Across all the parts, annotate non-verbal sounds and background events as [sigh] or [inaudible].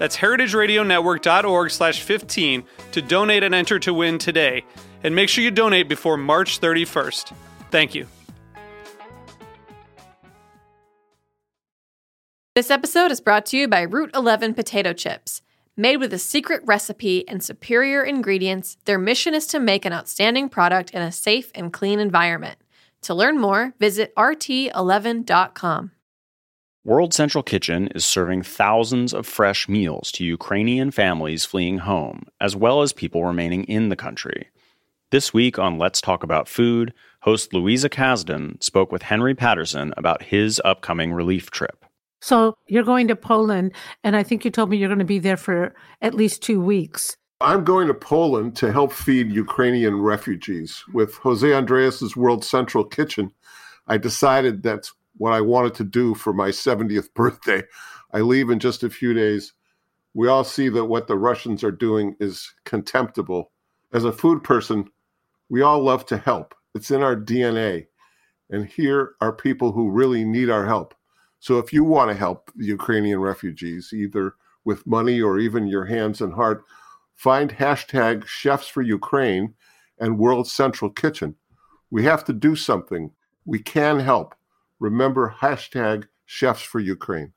That's heritageradionetwork.org slash 15 to donate and enter to win today. And make sure you donate before March 31st. Thank you. This episode is brought to you by Route 11 potato chips. Made with a secret recipe and superior ingredients, their mission is to make an outstanding product in a safe and clean environment. To learn more, visit rt11.com. World Central Kitchen is serving thousands of fresh meals to Ukrainian families fleeing home, as well as people remaining in the country. This week on Let's Talk About Food, host Louisa Kasdon spoke with Henry Patterson about his upcoming relief trip. So you're going to Poland, and I think you told me you're going to be there for at least two weeks. I'm going to Poland to help feed Ukrainian refugees. With José Andrés's World Central Kitchen, I decided that's what I wanted to do for my [laughs] 70th birthday. I leave in just a few days. We all see that what the Russians are doing is contemptible. As a food person, we all love to help. It's in our DNA. And here are people who really need our help. So if you want to help the Ukrainian refugees, either with money or even your hands and heart, find hashtag Chefs for Ukraine and World Central Kitchen. We have to do something. We can help. Remember hashtag Chefs for Ukraine.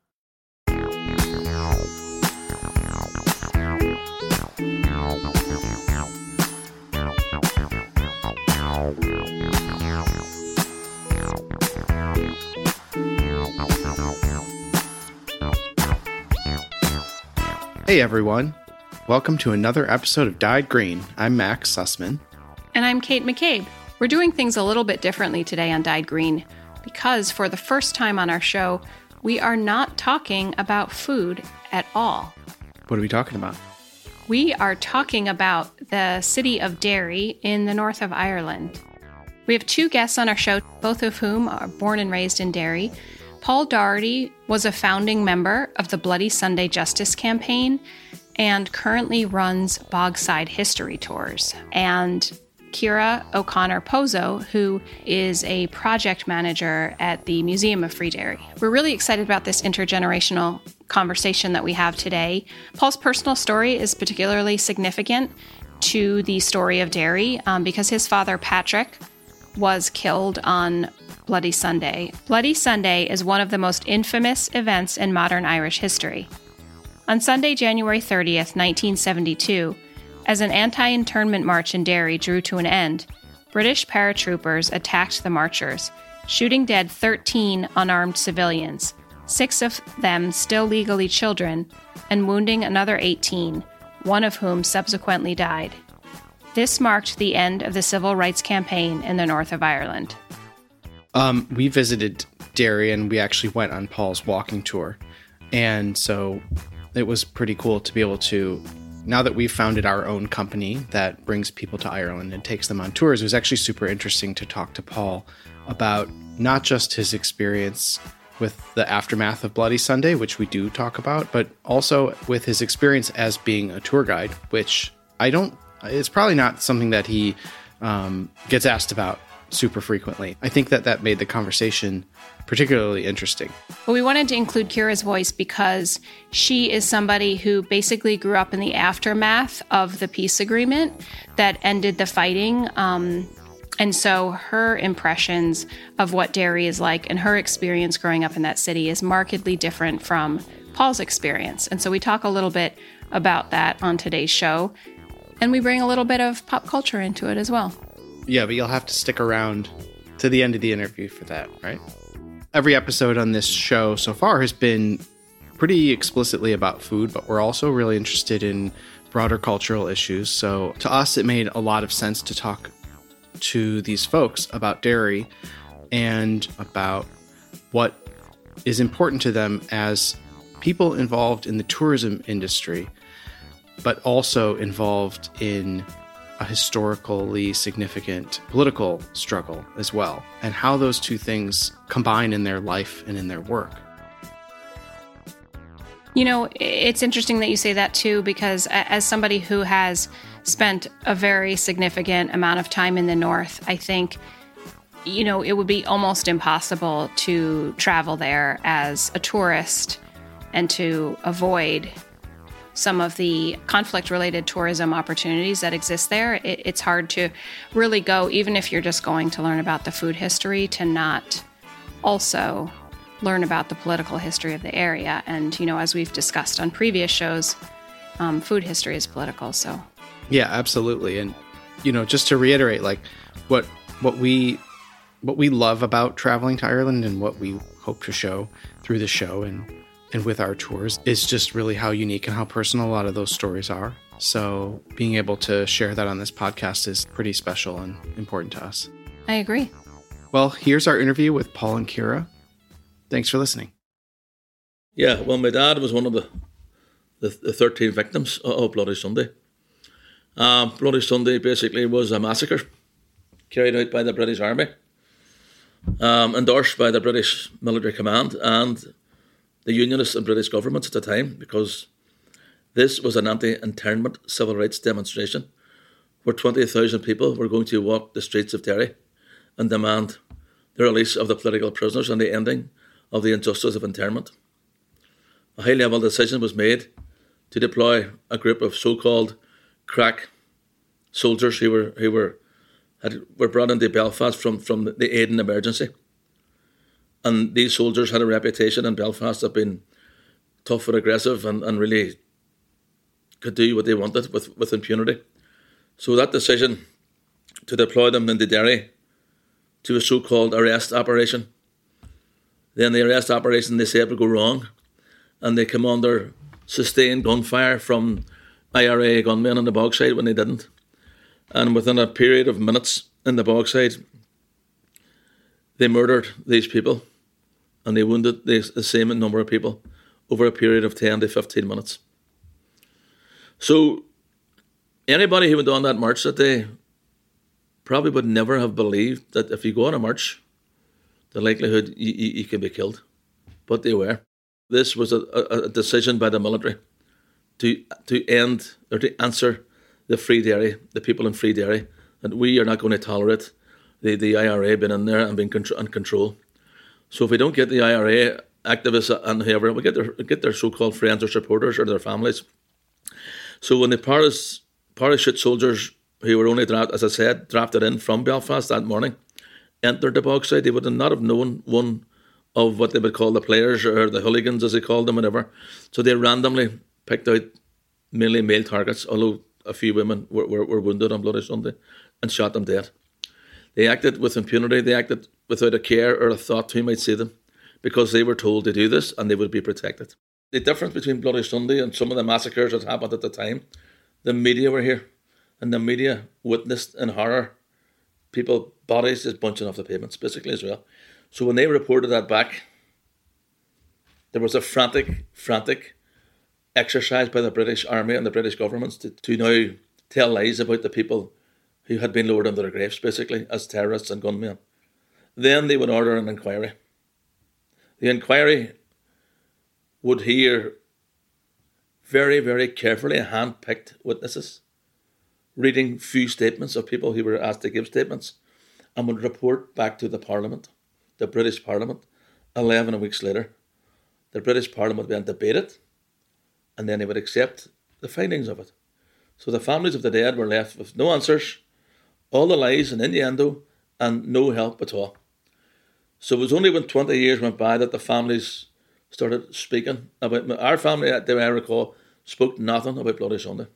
Hey everyone, welcome to another episode of Dyed Green. I'm Max Sussman. And I'm Kate McCabe. We're doing things a little bit differently today on Dyed Green because for the first time on our show, we are not talking about food at all. What are we talking about? We are talking about the city of Derry in the north of Ireland. We have two guests on our show, both of whom are born and raised in Derry. Paul Doherty was a founding member of the Bloody Sunday Justice Campaign and currently runs Bogside History Tours. And Ciara O'Connor Pozzo, who is a project manager at the Museum of Free Derry. We're really excited about this intergenerational conversation that we have today. Paul's personal story is particularly significant to the story of Derry um, because his father, Patrick, was killed on Bloody Sunday. Bloody Sunday is one of the most infamous events in modern Irish history. On Sunday, January 30th, 1972, as an anti internment march in Derry drew to an end, British paratroopers attacked the marchers, shooting dead 13 unarmed civilians, six of them still legally children, and wounding another 18, one of whom subsequently died. This marked the end of the civil rights campaign in the north of Ireland. Um, we visited Derry and we actually went on Paul's walking tour. And so it was pretty cool to be able to now that we've founded our own company that brings people to Ireland and takes them on tours, it was actually super interesting to talk to Paul about not just his experience with the aftermath of Bloody Sunday, which we do talk about, but also with his experience as being a tour guide, which I don't, it's probably not something that he um, gets asked about super frequently. I think that that made the conversation particularly interesting. Well, we wanted to include Ciara's voice because she is somebody who basically grew up in the aftermath of the peace agreement that ended the fighting. Um, and so her impressions of what Derry is like and her experience growing up in that city is markedly different from Paul's experience. And so we talk a little bit about that on today's show. And we bring a little bit of pop culture into it as well. Yeah, but you'll have to stick around to the end of the interview for that, right? Every episode on this show so far has been pretty explicitly about food, but we're also really interested in broader cultural issues. So to us, it made a lot of sense to talk to these folks about Derry and about what is important to them as people involved in the tourism industry, but also involved in a historically significant political struggle as well, and how those two things combine in their life and in their work. You know, it's interesting that you say that too, because as somebody who has spent a very significant amount of time in the North, I think, you know, it would be almost impossible to travel there as a tourist and to avoid some of the conflict related tourism opportunities that exist there. It, it's hard to really go, even if you're just going to learn about the food history, to not also learn about the political history of the area. And, you know, as we've discussed on previous shows, um, food history is political. So, yeah, absolutely. And, you know, just to reiterate, like what, what we, what we love about traveling to Ireland and what we hope to show through the show and and with our tours is just really how unique and how personal a lot of those stories are. So being able to share that on this podcast is pretty special and important to us. I agree. Well, here's our interview with Paul and Ciara. Thanks for listening. Yeah, well, my dad was one of the the, the 13 victims of Bloody Sunday. Um, Bloody Sunday basically was a massacre carried out by the British Army, um, endorsed by the British military command and the Unionist and British governments at the time because this was an anti internment civil rights demonstration where 20,000 people were going to walk the streets of Derry and demand the release of the political prisoners and the ending of the injustice of internment. A high level decision was made to deploy a group of so called crack soldiers who were, who were, had, were brought into Belfast from, from the aid and emergency and these soldiers had a reputation in Belfast of being tough and aggressive and, and really could do what they wanted with, with impunity. So that decision to deploy them into Derry to a so called arrest operation. Then the arrest operation they said would go wrong and they come under sustained gunfire from IRA gunmen on the Bogside when they didn't. And within a period of minutes in the Bogside, they murdered these people and they wounded the, the same number of people over a period of 10 to 15 minutes. So, anybody who went on that march that day probably would never have believed that if you go on a march, the likelihood you, you, you can be killed. But they were. This was a, a, a, decision by the military to to end or to answer the Free Derry, the people in Free Derry, that we are not going to tolerate the, the IRA being in there and being contr- in control. So if we don't get the IRA activists and whoever, we get their get their so-called friends or supporters or their families. So when the Paras parachute soldiers who were only drafted, as I said, drafted in from Belfast that morning, entered the Bogside, they would not have known one of what they would call the players or the hooligans, as they called them, whatever. So they randomly picked out mainly male targets, although a few women were, were, were wounded on Bloody Sunday, and shot them dead. They acted with impunity. They acted without a care or a thought who might see them because they were told to do this and they would be protected. The difference between Bloody Sunday and some of the massacres that happened at the time, the media were here and the media witnessed in horror people, bodies just bunching off the pavements, basically, as well. So when they reported that back, there was a frantic, frantic exercise by the British Army and the British governments to, to now tell lies about the people who had been lowered into their graves, basically, as terrorists and gunmen. Then they would order an inquiry. The inquiry would hear very, very carefully hand picked witnesses, reading few statements of people who were asked to give statements, and would report back to the Parliament, the British Parliament, 11 weeks later. The British Parliament would then debate it, and then they would accept the findings of it. So the families of the dead were left with no answers, all the lies and innuendo, and no help at all. So it was only when 20 years went by that the families started speaking about our family, uh, do I recall, spoke nothing about Bloody Sunday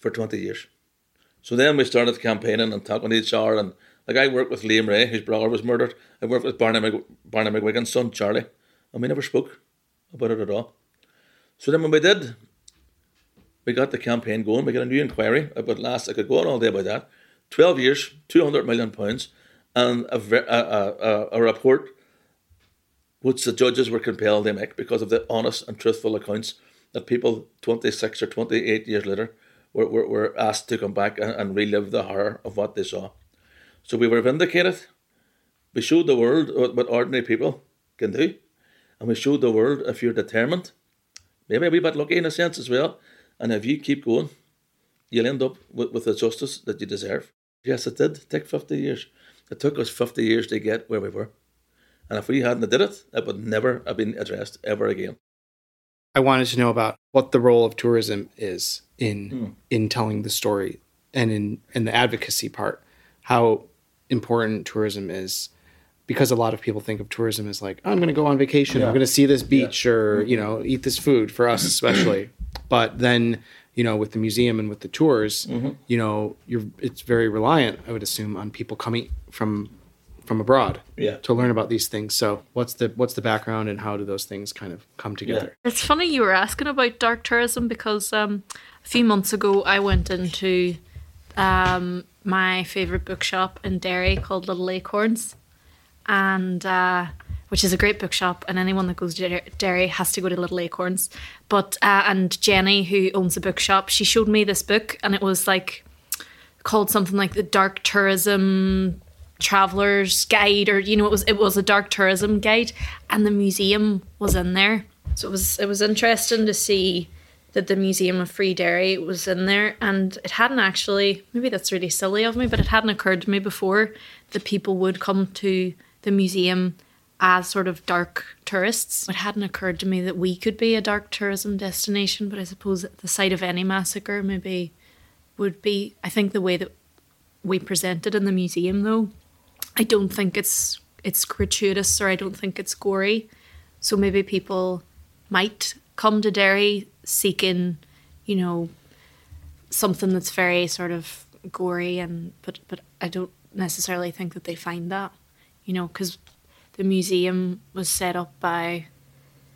for 20 years. So then we started campaigning and talking to each other. And like I worked with Liam Wray, whose brother was murdered. I worked with Barney, Mc, Barney McGuigan's son, Charlie. And we never spoke about it at all. So then when we did, we got the campaign going. We got a new inquiry about last. I could go on all day about that. 12 years, 200 million pounds, Um, and a, a, a, a report which the judges were compelled to make because of the honest and truthful accounts that people 26 or 28 years later were, were, were asked to come back and, and relive the horror of what they saw. So we were vindicated. We showed the world what, what ordinary people can do. And we showed the world if you're determined, maybe a wee bit lucky in a sense as well, and if you keep going, you'll end up with, with the justice that you deserve. Yes, it did take 50 years. It took us 50 years to get where we were. And if we hadn't did it, it would never have been addressed ever again. I wanted to know about what the role of tourism is in mm. in telling the story and in in the advocacy part. How important tourism is because a lot of people think of tourism as like oh, I'm going to go on vacation, yeah. I'm going to see this beach yeah. or you know eat this food for us [clears throat] especially. but then you know with the museum and with the tours, mm-hmm. you know you're it's very reliant I would assume on people coming from from abroad yeah. to learn about these things. So what's the what's the background and how do those things kind of come together? Yeah. It's funny you were asking about dark tourism because um, a few months ago I went into um, my favorite bookshop in Derry called Little Acorns, and uh, which is a great bookshop, and anyone that goes to Derry has to go to Little Acorns. But uh, and Jenny, who owns the bookshop, she showed me this book, and it was like called something like the Dark Tourism traveler's guide or you know it was it was a dark tourism guide and the museum was in there so it was it was interesting to see that the museum of free Derry was in there and it hadn't actually maybe that's really silly of me but it hadn't occurred to me before that people would come to the museum as sort of dark tourists it hadn't occurred to me that we could be a dark tourism destination but i suppose the site of any massacre maybe would be i think the way that we present it in the museum though I don't think it's it's gratuitous or I don't think it's gory. So maybe people might come to Derry seeking, you know, something that's very sort of gory and but but I don't necessarily think that they find that, you know, because the museum was set up by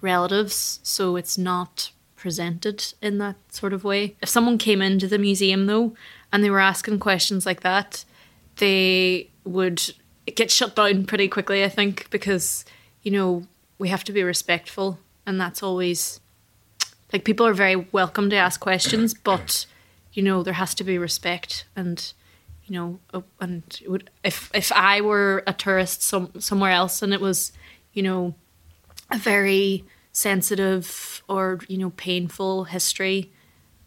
relatives, so it's not presented in that sort of way. If someone came into the museum though and they were asking questions like that, they would get shut down pretty quickly, I think, because, you know, we have to be respectful and that's always like people are very welcome to ask questions, but you know, there has to be respect and you know, and would, if if I were a tourist some somewhere else and it was, you know, a very sensitive or you know painful history,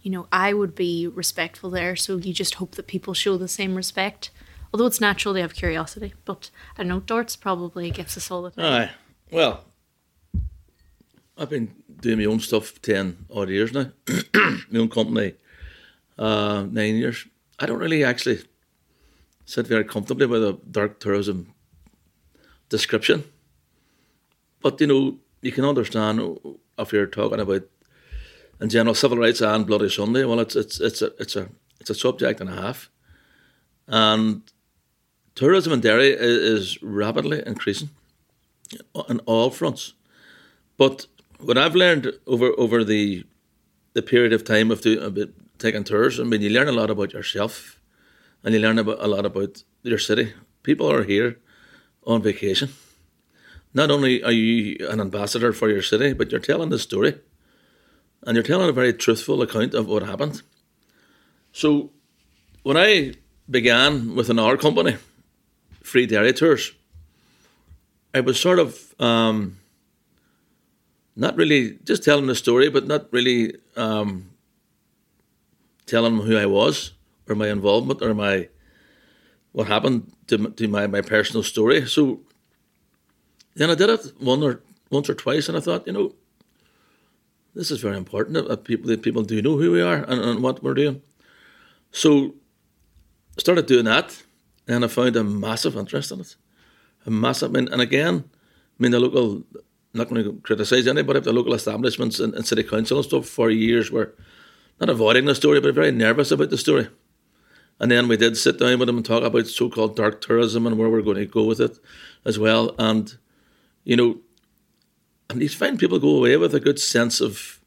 you know, I would be respectful there. So you just hope that people show the same respect. Although it's natural they have curiosity, but I know, darts probably gets us all the time. Aye. Well, I've been doing my own stuff 10 odd years now, [clears throat] my own company, uh, nine years. I don't really actually sit very comfortably with a dark tourism description. But, you know, you can understand if you're talking about in general civil rights and Bloody Sunday. Well, it's it's it's a it's a it's a subject and a half, and tourism in Derry is rapidly increasing on all fronts. But what I've learned over over the the period of time of, do, of taking tours, I mean, you learn a lot about yourself, and you learn about a lot about your city. People are here on vacation. Not only are you an ambassador for your city, but you're telling the story, and you're telling a very truthful account of what happened. So, when I began with an hour company, free Derry tours. I was sort of um, not really just telling the story, but not really um, telling who I was or my involvement or my what happened to, to my, my personal story. So then I did it one or once or twice, and I thought, you know, this is very important that people that people do know who we are and, and what we're doing. So I started doing that and I found a massive interest in it. A massive, I mean, and again, I mean, the local, not going to criticise anybody, but the local establishments and, and, city council and stuff for years were not avoiding the story, but very nervous about the story. And then we did sit down with them and talk about so called dark tourism and where we're going to go with it as well. And, you know, and these fine people go away with a good sense of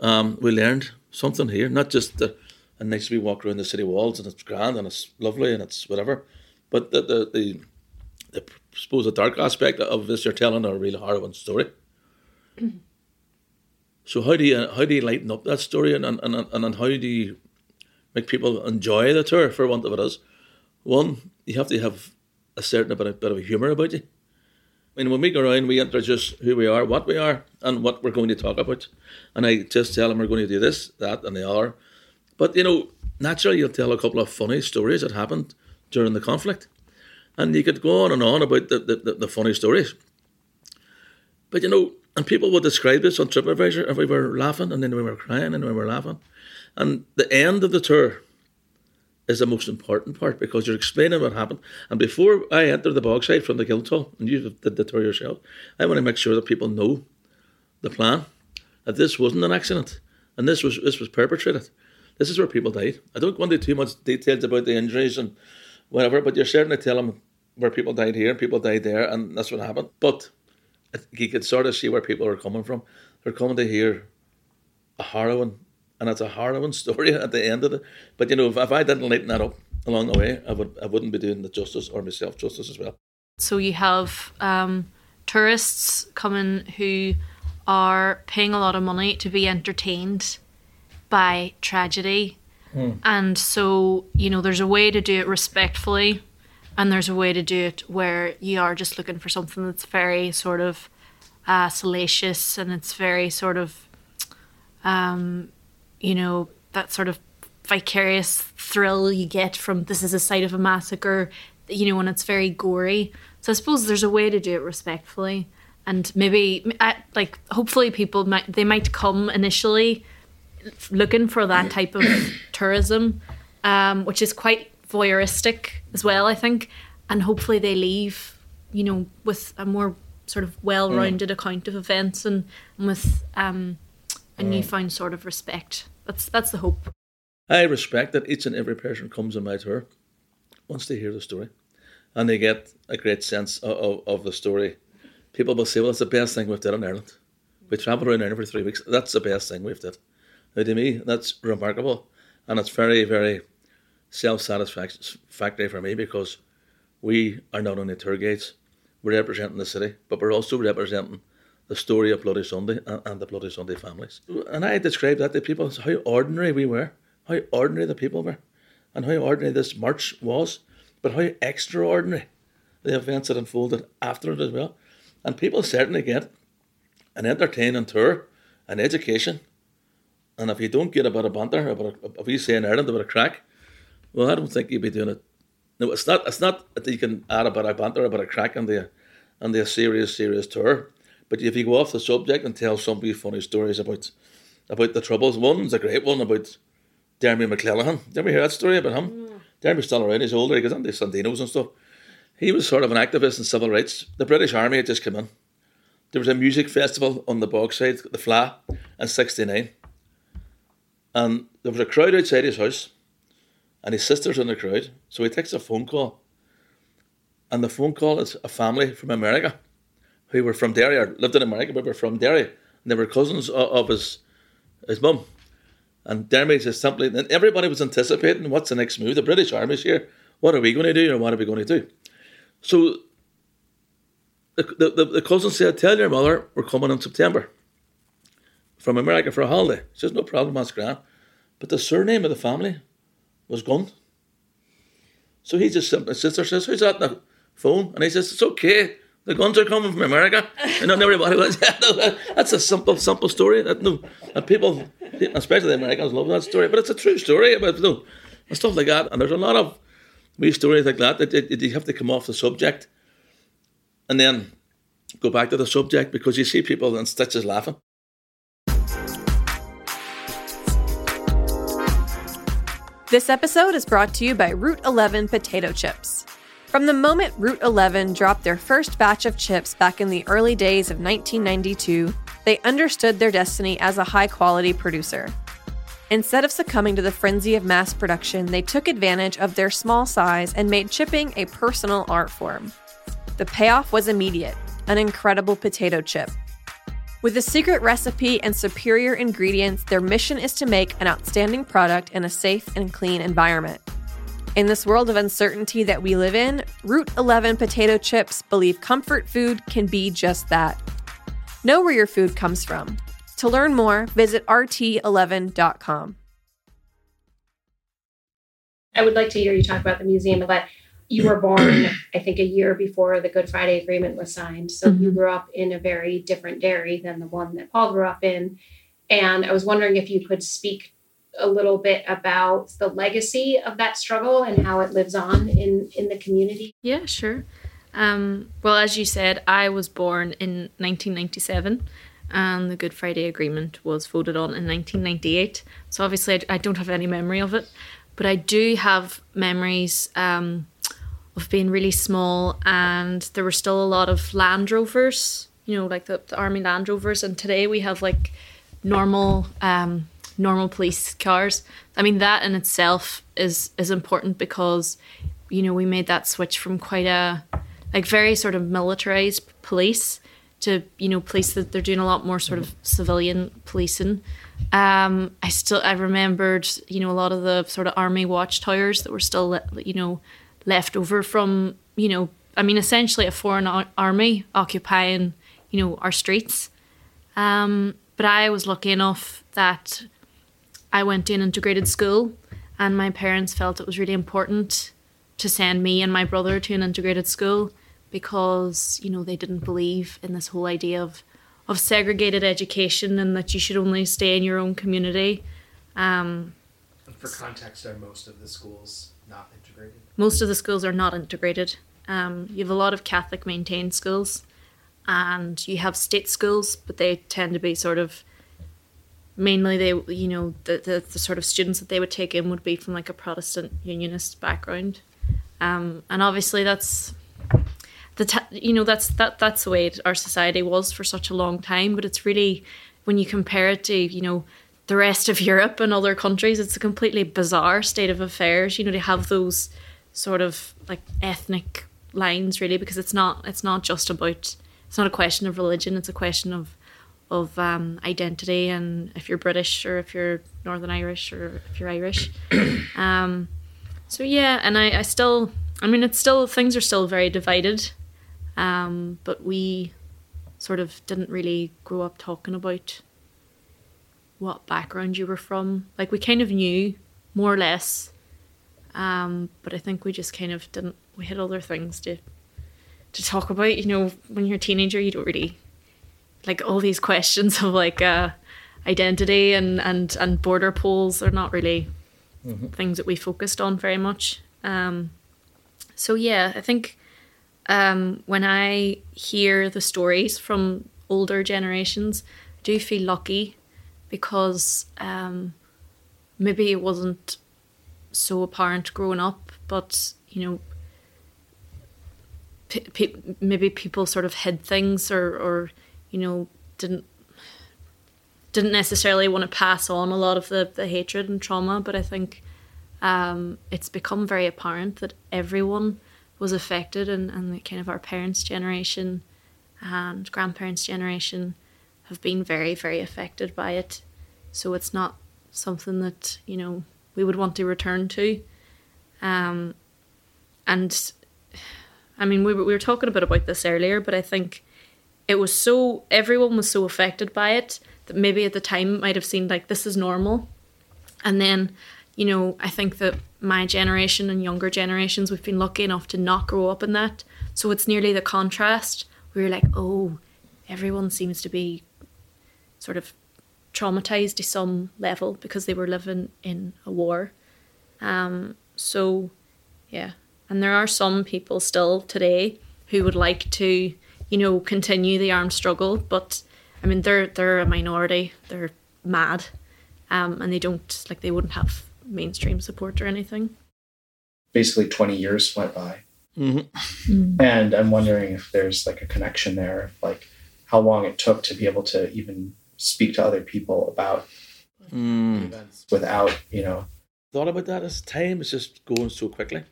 um, we learned something here, not just the, a nice wee walk around the city walls and it's grand and it's lovely and it's whatever, but the the, the, the I suppose the dark aspect of this you're telling a real harrowing story. so how do you how do you lighten up that story and and, and, and how do you make people enjoy the tour for want of it is? One, you have to have a certain bit of, bit of humour about you. I mean, when we go around, we introduce who we are, what we are, and what we're going to talk about. And I just tell them we're going to do this, that, and the other. But, you know, naturally, you'll tell a couple of funny stories that happened during the conflict. And you could go on and on about the, the, the funny stories. But, you know, and people would describe this on TripAdvisor if we were laughing, and then we were crying, and we were laughing. And the end of the tour is the most important part because you're explaining what happened. And before I enter the bogside from the Guildhall, and you did the tour yourself, I want to make sure that people know the plan, that this wasn't an accident, and this was this was perpetrated. This is where people died. I don't go into too much details about the injuries and whatever, but you're certainly telling them where people died here, and people died there, and that's what happened. But you could sort of see where people are coming from. They're coming to hear a harrowing and it's a harrowing [laughs] story at the end of it. But you know, if, if I didn't lighten that up along the way, I would I wouldn't be doing the justice or myself justice as well. So you have um, tourists coming who are paying a lot of money to be entertained by tragedy. Mm. And so, you know, there's a way to do it respectfully, and there's a way to do it where you are just looking for something that's very sort of uh, salacious and it's very sort of um, you know, that sort of vicarious thrill you get from this is a site of a massacre, you know, when it's very gory. So I suppose there's a way to do it respectfully. And maybe, like, hopefully people might, they might come initially looking for that type of [coughs] tourism, um, which is quite voyeuristic as well, I think. And hopefully they leave, you know, with a more sort of well-rounded mm. account of events and, and with um, a mm. newfound sort of respect. That's that's the hope. I respect that each and every person comes on my tour once they hear the story, and they get a great sense of, of, of the story. People will say, "Well, it's the best thing we've done in Ireland. We travel around Ireland for three weeks. That's the best thing we've done." Now, to me, that's remarkable, and it's very, very self-satisfactory for me because we are not only tour guides, we're representing the city, but we're also representing the story of Bloody Sunday and, the Bloody Sunday families. And I described that to people how ordinary we were, how ordinary the people were, and how ordinary this march was, but how extraordinary the events that unfolded after it as well. And people certainly get an entertaining tour, an education, and if you don't get a bit of banter, about a, if you say in Ireland about a crack, well, I don't think you'd be doing it. No, it's not. It's not that you can add a bit of banter, a crack on the, on the serious, serious tour. But if you go off the subject and tell somebody funny stories about about the troubles, one's a great one about Dermy McClellan. Did you ever hear that story about him? Mm. Dermy's still around, he's older, he goes on to Sandino's and stuff. He was sort of an activist in civil rights. The British Army had just come in. There was a music festival on the Bogside, the Fleadh, in 69. And there was a crowd outside his house, and his sister's in the crowd. So he takes a phone call. And the phone call is a family from America who were from Derry or lived in America but were from Derry. And they were cousins of, of his his mum. And Dermy just simply, and everybody was anticipating what's the next move. The British Army's here. What are we going to do or what are we going to do? So the, the, the cousin said, Tell your mother we're coming in September from America for a holiday. She says, No problem, that's grand. But the surname of the family was Gunn. So he just, his sister says, Who's that on the phone? And he says, It's okay the guns are coming from America. And not everybody was. [laughs] that's a simple, simple story. That no, and people, especially the Americans, love that story. But it's a true story about no, and stuff like that. And there's a lot of wee stories like that that, that you have to come off the subject, and then go back to the subject because you see people in stitches laughing. This episode is brought to you by Route 11 Potato Chips. From the moment Route 11 dropped their first batch of chips back in the early days of 1992, they understood their destiny as a high quality producer. Instead of succumbing to the frenzy of mass production, they took advantage of their small size and made chipping a personal art form. The payoff was immediate an incredible potato chip. With a secret recipe and superior ingredients, their mission is to make an outstanding product in a safe and clean environment. In this world of uncertainty that we live in, Route 11 potato chips believe comfort food can be just that. Know where your food comes from. To learn more, visit rt11.com. I would like to hear you talk about the museum, but you were born, [clears throat] I think, a year before the Good Friday Agreement was signed. So mm-hmm. you grew up in a very different Derry than the one that Paul grew up in. And I was wondering if you could speak a little bit about the legacy of that struggle and how it lives on in, in the community. Yeah, sure. Um, well, as you said, I was born in 1997 and the Good Friday Agreement was voted on in 1998. So obviously, I, I don't have any memory of it, but I do have memories um, of being really small, and there were still a lot of Land Rovers, you know, like the, the Army Land Rovers, and today we have like normal. Um, normal police cars i mean that in itself is is important because you know we made that switch from quite a like very sort of militarized police to you know police that they're doing a lot more sort of civilian policing. Um, I still I remembered you know a lot of the sort of army watchtowers that were still you know left over from you know I mean essentially a foreign army occupying you know our streets. Um, but I was lucky enough that I went to an integrated school, and my parents felt it was really important to send me and my brother to an integrated school because you know they didn't believe in this whole idea of of segregated education and that you should only stay in your own community. Um, for context, are most of the schools not integrated? Most of the schools are not integrated. Um, you have a lot of Catholic maintained schools, and you have state schools, but they tend to be sort of mainly they you know the, the, the sort of students that they would take in would be from like a Protestant unionist background, um, and obviously that's the you know that's that that's the way our society was for such a long time. But it's really when you compare it to you know the rest of Europe and other countries it's a completely bizarre state of affairs you know to have those sort of like ethnic lines really because it's not it's not just about it's not a question of religion it's a question of of um, identity and if you're British or if you're Northern Irish or if you're Irish [coughs] um, so yeah and I, I still I mean it's still things are still very divided um, but we sort of didn't really grow up talking about what background you were from. Like we kind of knew more or less, um, but I think we just kind of didn't. We had other things to to talk about. You know, when you're a teenager, you don't really like all these questions [laughs] of like uh, identity and and and border polls are not really mm-hmm. things that we focused on very much. Um, so yeah, I think um, when I hear the stories from older generations, I do feel lucky because um, maybe it wasn't so apparent growing up, but you know, maybe people sort of hid things or, or you know, didn't didn't necessarily want to pass on a lot of the, the hatred and trauma, but I think um, it's become very apparent that everyone was affected and, and kind of our parents' generation and grandparents' generation have been very, very affected by it. So it's not something that, you know, we would want to return to. Um, and I mean, we were, we were talking a bit about this earlier, but I think it was so, everyone was so affected by it that maybe at the time it might have seemed like this is normal. And then you know, I think that my generation and younger generations, we've been lucky enough to not grow up in that. So it's nearly the contrast. We are like, oh, everyone seems to be sort of traumatized to some level because they were living in a war. Um, so, yeah. And there are some people still today who would like to, you know, continue the armed struggle, but I mean, they're they're a minority. They're mad, um, and they don't like they wouldn't have mainstream support or anything. Basically, 20 years went by. Mm-hmm. Mm. And I'm wondering if there's like a connection there, like how long it took to be able to even speak to other people about Mm. events without, you know, thought about that as time is just going so quickly.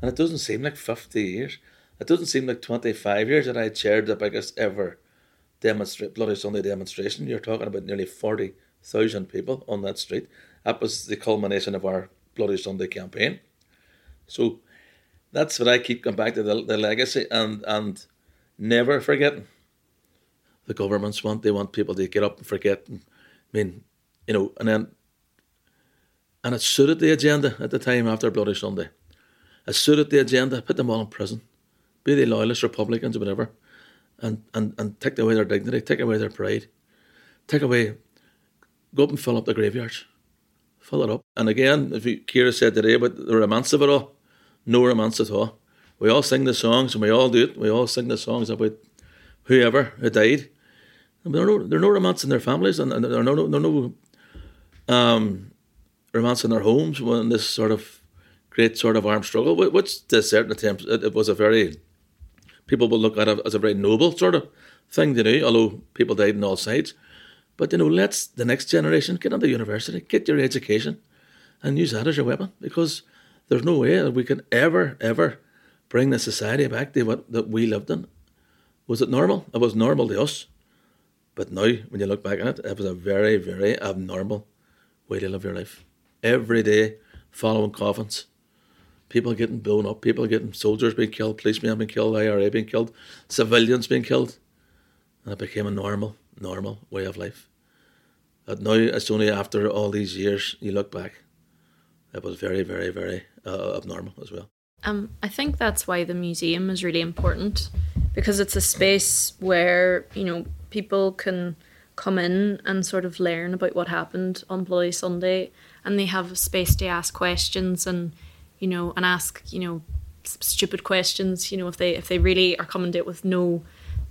And it doesn't seem like 50 years. It doesn't seem like 25 years that I chaired the biggest ever demonstrate Bloody Sunday demonstration. You're talking about nearly 40,000 people on that street. That was the culmination of our Bloody Sunday campaign. So that's what I keep going back to the, the legacy and, and never forgetting. The governments want, they want people to get up and forget. And, I mean, you know, and then and it suited the agenda at the time after Bloody Sunday. It suited the agenda, put them all in prison, be they loyalists, Republicans, or whatever, and, and, and take away their dignity, take away their pride, take away, go up and fill up the graveyards, fill it up. And again, if you, Ciara said today about the romance of it all, no romance at all. We all sing the songs and we all do it. We all sing the songs about whoever who died. There are no, there are no romance in their families and, and there are no, no, no um, romance in their homes when this sort of great sort of armed struggle, which to certain attempts it, it was a very people will look at it as a very noble sort of thing to do, although people died on all sides. But you know, let's the next generation get into university, get your education, and use that as your weapon because there's no way that we can ever, ever bring the society back to what that we lived in. Was it normal? It was normal to us. But now, when you look back at it, it was a very, very abnormal way to live your life every day following coffins. People getting blown up, people getting soldiers being killed, policemen being killed, IRA being killed, civilians being killed. And it became a normal, normal way of life. But now it's only after all these years you look back. It was very, very, very uh, abnormal as well. Um, I think that's why the museum is really important because it's a space where you know people can come in and sort of learn about what happened on Bloody Sunday and they have a space to ask questions and you know and ask you know stupid questions you know if they if they really are coming to it with no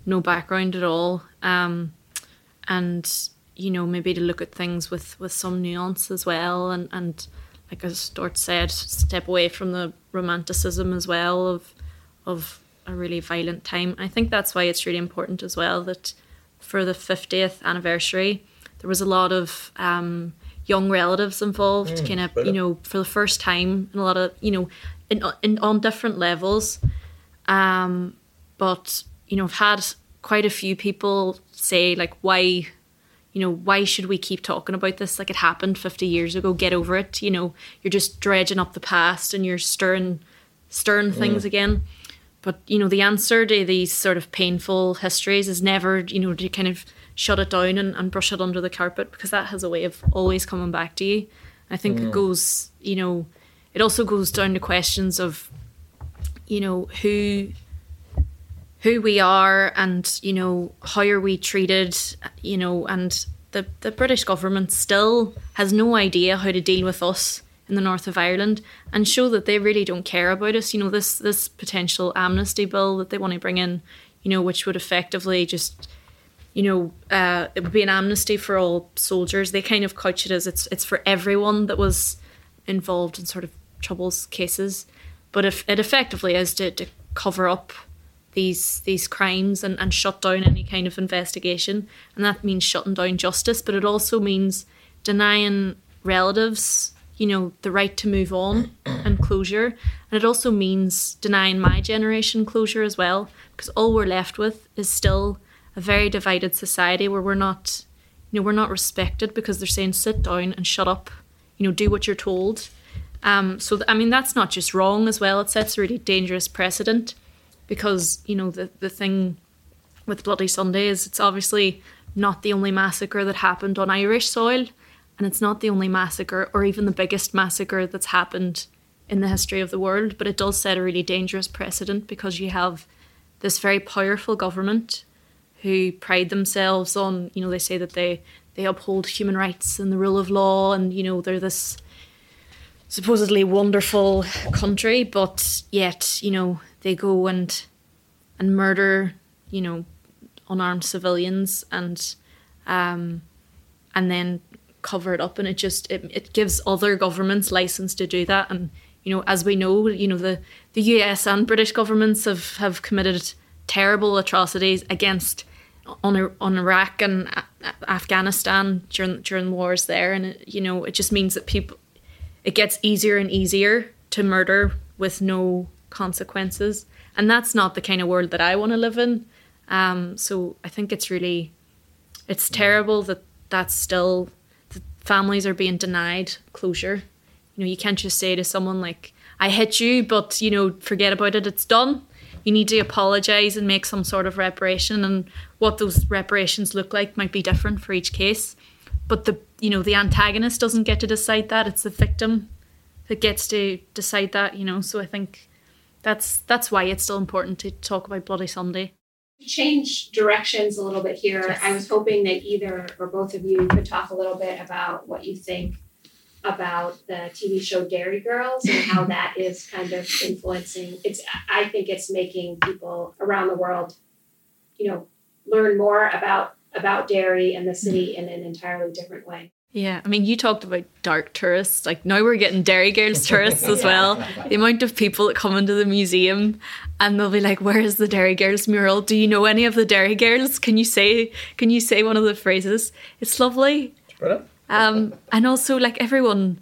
no background at all. Um and you know maybe to look at things with with some nuance as well and and like as Stuart said step away from the romanticism as well of of a really violent time. I think that's why it's really important as well that for the 50th anniversary there was a lot of um young relatives involved, mm, kind of, you know, for the first time, and a lot of, you know, in, in on different levels. Um, but you know, I've had quite a few people say like, why, you know, why should we keep talking about this? Like it happened fifty years ago. Get over it. You know, you're just dredging up the past and you're stirring, stirring things mm. again. But you know, the answer to these sort of painful histories is never, you know, to kind of shut it down and, and brush it under the carpet because that has a way of always coming back to you. I think mm. it goes, you know, it also goes down to questions of, you know, who who we are and you know how are we treated you know and the the British government still has no idea how to deal with us in the north of Ireland and show that they really don't care about us you know this this potential amnesty bill that they want to bring in you know which would effectively just you know, uh, it would be an amnesty for all soldiers. They kind of couch it as it's it's for everyone that was involved in sort of troubles cases, but if it effectively is to, to cover up these these crimes and, and shut down any kind of investigation, and that means shutting down justice, but it also means denying relatives, you know, the right to move on and closure, and it also means denying my generation closure as well, because all we're left with is still a very divided society where we're not you know we're not respected because they're saying sit down and shut up. You know do what you're told. Um, so th- i mean that's not just wrong as well. It sets a really dangerous precedent because you know the, the thing with bloody sunday is it's obviously not the only massacre that happened on irish soil and it's not the only massacre or even the biggest massacre that's happened in the history of the world but it does set a really dangerous precedent because you have this very powerful government who pride themselves on, you know, they say that they they uphold human rights and the rule of law, and you know they're this supposedly wonderful country, but yet you know they go and and murder, you know, unarmed civilians and um and then cover it up, and it just it, it gives other governments license to do that, and you know, as we know, you know the the U.S. and British governments have have committed terrible atrocities against on on Iraq and Afghanistan during during wars there, and it, you know it just means that people it gets easier and easier to murder with no consequences, and that's not the kind of world that I want to live in. Um, so I think it's really it's terrible that that's still that families are being denied closure. You know, you can't just say to someone like, "I hit you," but you know, forget about it. It's done you need to apologize and make some sort of reparation and what those reparations look like might be different for each case. But the you know the antagonist doesn't get to decide that it's the victim that gets to decide that you know. So i think that's that's why it's still important to talk about bloody sunday. Change directions a little bit here. Yes. i was hoping that either or both of you could talk a little bit about what you think about the TV show Derry Girls and how that is kind of influencing. It's I think it's making people around the world, you know, learn more about about Derry and the city in an entirely different way. Yeah, I mean, you talked about dark tourists. Like now we're getting Derry Girls tourists as well. [laughs] The amount of people that come into the museum and they'll be like, "Where is the Derry Girls mural? Do you know any of the Derry Girls? Can you say Can you say one of the phrases? It's lovely." Brilliant. Um, and also, like everyone,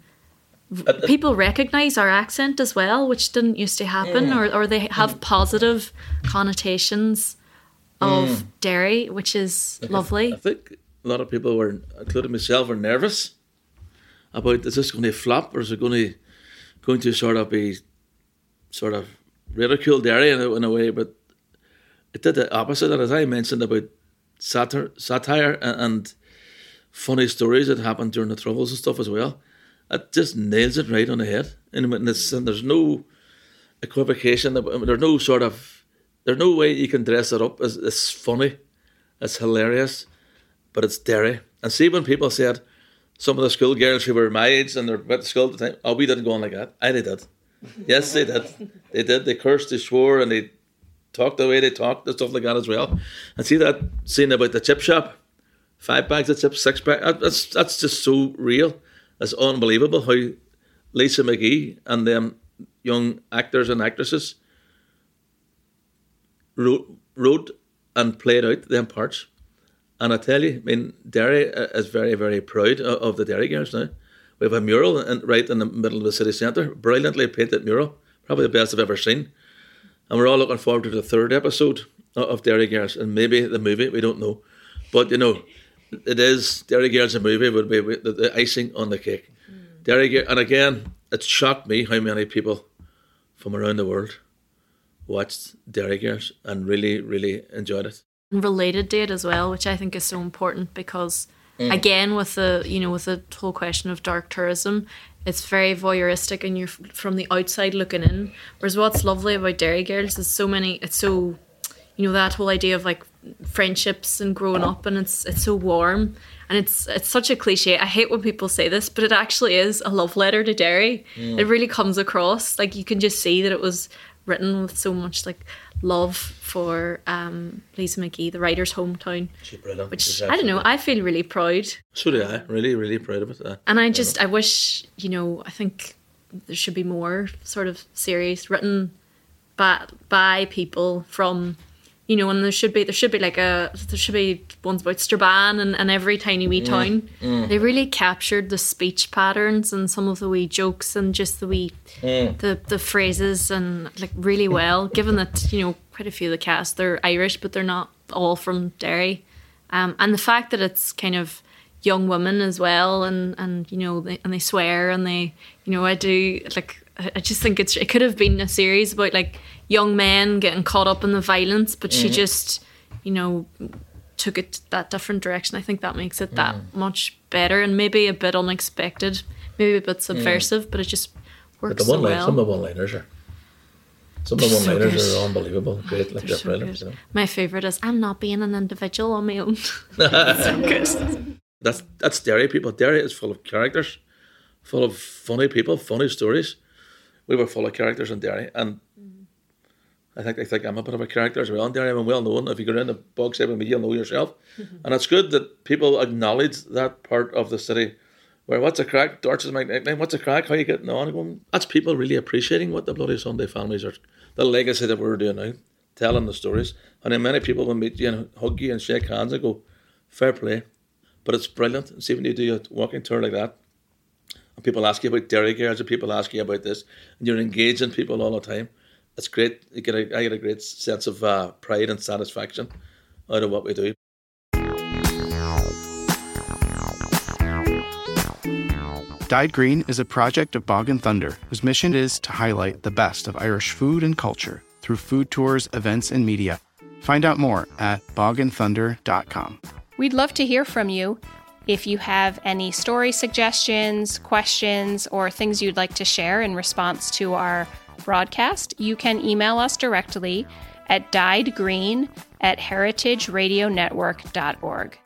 uh, uh, people recognize our accent as well, which didn't used to happen, mm. or, or they have mm. positive connotations of mm. Derry, which is like lovely. I, I, think a lot of people were, including myself, were nervous about is this going to flop or is it going to going to sort of be sort of ridiculed Derry in a, in a way, but it did the opposite. And as I mentioned about satire, satire and funny stories that happened during the troubles and stuff as well. It just nails it right on the head. And, and there's no equivocation. There's no sort of there's no way you can dress it up as it's funny, it's hilarious, but it's Derry. And see when people said some of the schoolgirls who were my age and they're at school at the time, oh, we didn't go on like that. I did. yes, they did. [laughs] They did. They cursed, they swore, and they talked the way they talked and stuff like that as well. And see that scene about the chip shop five bags of chips, six bags. That's that's just so real. It's unbelievable how Lisa McGee and them young actors and actresses wrote, wrote and played out them parts. And I tell you, I mean, Derry uh, is very, very proud of the Derry Girls now. We have a mural in, right in the middle of the city centre, brilliantly painted mural, probably the best I've ever seen. And we're all looking forward to the third episode of Derry Girls and maybe the movie, we don't know. But, you know, it is Derry Girls a movie would be the, the icing on the cake. Mm. Derry and again, it shocked me how many people from around the world watched Derry Girls and really, really enjoyed it. Related to it as well, which I think is so important because mm. again, with the you know with the whole question of dark tourism, it's very voyeuristic and you're from the outside looking in. Whereas what's lovely about Derry Girls is so many. It's so you know that whole idea of like friendships and growing up and it's it's so warm and it's it's such a cliche i hate when people say this but it actually is a love letter to derry mm. it really comes across like you can just see that it was written with so much like love for um, Lisa McGee, the writer's hometown. Which I don't know, I feel really proud. So do I. Really, really proud of it. Uh, and I just, I wish, you know, I think there should be more sort of series written by by people from you know, and there should be there should be like a there should be ones about Strabane and, and every tiny wee mm, town. Mm. They really captured the speech patterns and some of the wee jokes and just the wee mm. the the phrases and like really well. Given that you know quite a few of the cast they're Irish, but they're not all from Derry, um, and the fact that it's kind of young women as well, and and you know they, and they swear and they you know I do like I just think it's it could have been a series about like young men getting caught up in the violence, but mm-hmm. she just, you know, took it that different direction. I think that makes it that mm. much better and maybe a bit unexpected, maybe a bit mm. subversive, mm. but it just works but the one so line, well. Some of the one-liners are. Some of the [laughs] one-liners so are unbelievable, great, like they're, so brilliant. You know? My favorite is "I'm not being an individual on my own." [laughs] so. [laughs] That's that's Derry people. Derry is full of characters, full of funny people, funny stories. We were full of characters in Derry, and I think I think I'm a bit of a character as well. And I'm well known. If you go in the box with me, you'll know yourself. Mm-hmm. And it's good that people acknowledge that part of the city where what's a crack? Dorch is my nickname. What's a crack? How you getting on? Going, that's people really appreciating what the bloody Sunday families are, the legacy that we're doing now. telling the stories. And then many people will meet you and hug you and shake hands and go, fair play. But it's brilliant. See when you do a walking tour like that, and people ask you about Derry Girls, and people ask you about this, and you're engaging people all the time. It's great. You get a, I get a great sense of uh, pride and satisfaction out of what we do. Dyed Green is a project of Bog and Thunder whose mission is to highlight the best of Irish food and culture through food tours, events, and media. Find out more at bogandthunder.com. We'd love to hear from you. If you have any story suggestions, questions, or things you'd like to share in response to our broadcast, you can email us directly at dyedgreen at heritageradionetwork.org.